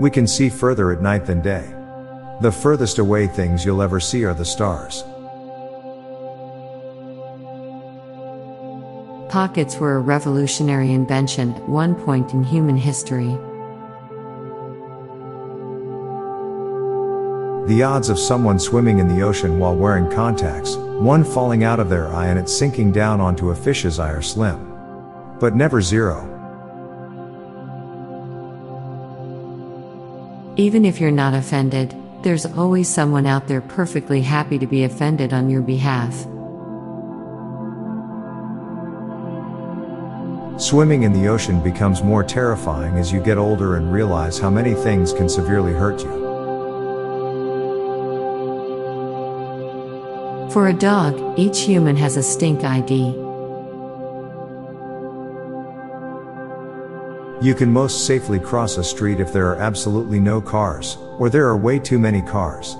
We can see further at night than day. The furthest away things you'll ever see are the stars. Pockets were a revolutionary invention at one point in human history. The odds of someone swimming in the ocean while wearing contacts, one falling out of their eye and it sinking down onto a fish's eye are slim. But never zero. Even if you're not offended, there's always someone out there perfectly happy to be offended on your behalf. Swimming in the ocean becomes more terrifying as you get older and realize how many things can severely hurt you. For a dog, each human has a stink ID. You can most safely cross a street if there are absolutely no cars, or there are way too many cars.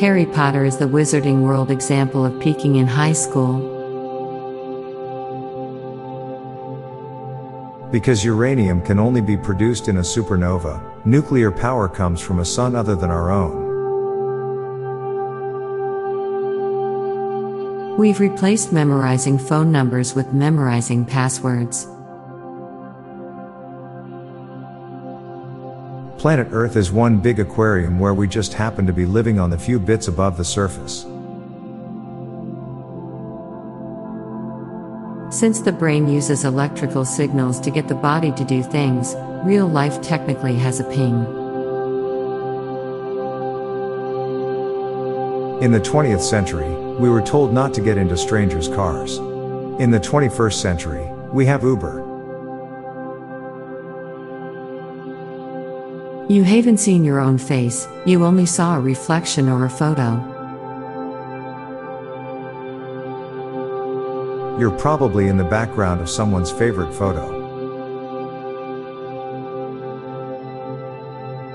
Harry Potter is the Wizarding World example of peaking in high school. Because uranium can only be produced in a supernova, nuclear power comes from a sun other than our own. We've replaced memorizing phone numbers with memorizing passwords. Planet Earth is one big aquarium where we just happen to be living on the few bits above the surface. Since the brain uses electrical signals to get the body to do things, real life technically has a ping. In the 20th century, we were told not to get into strangers' cars. In the 21st century, we have Uber. You haven't seen your own face, you only saw a reflection or a photo. You're probably in the background of someone's favorite photo.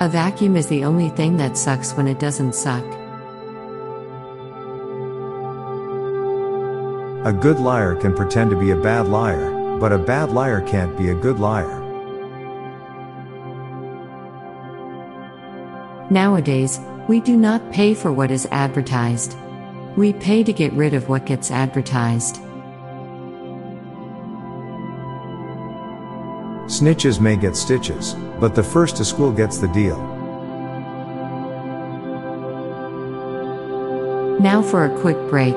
A vacuum is the only thing that sucks when it doesn't suck. A good liar can pretend to be a bad liar, but a bad liar can't be a good liar. Nowadays, we do not pay for what is advertised. We pay to get rid of what gets advertised. Snitches may get stitches, but the first to school gets the deal. Now for a quick break.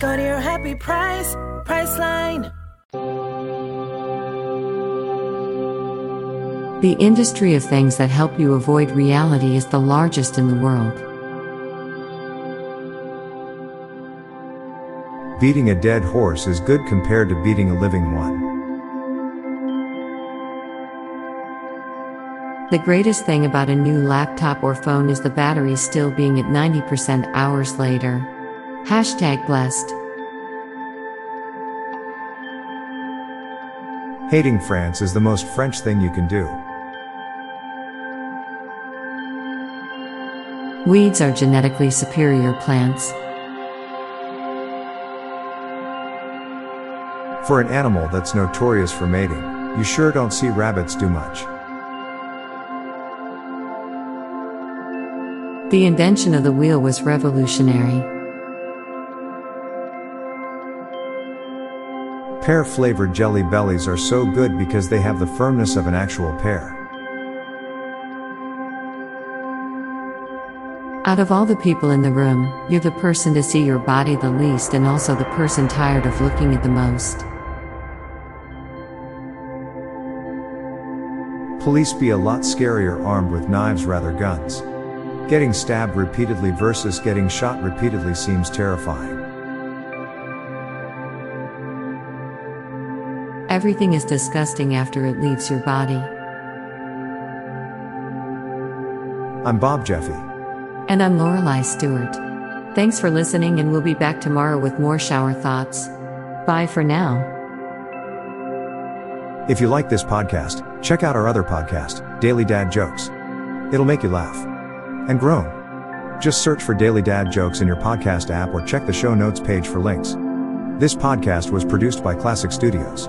Go to your happy price, Priceline. The industry of things that help you avoid reality is the largest in the world. Beating a dead horse is good compared to beating a living one. The greatest thing about a new laptop or phone is the battery still being at 90% hours later. Hashtag blessed. Hating France is the most French thing you can do. Weeds are genetically superior plants. For an animal that's notorious for mating, you sure don't see rabbits do much. The invention of the wheel was revolutionary. Pear flavored jelly bellies are so good because they have the firmness of an actual pear. Out of all the people in the room, you're the person to see your body the least and also the person tired of looking at the most. Police be a lot scarier armed with knives rather guns. Getting stabbed repeatedly versus getting shot repeatedly seems terrifying. Everything is disgusting after it leaves your body. I'm Bob Jeffy. And I'm Lorelei Stewart. Thanks for listening, and we'll be back tomorrow with more shower thoughts. Bye for now. If you like this podcast, check out our other podcast, Daily Dad Jokes. It'll make you laugh and groan. Just search for Daily Dad Jokes in your podcast app or check the show notes page for links. This podcast was produced by Klassic Studios.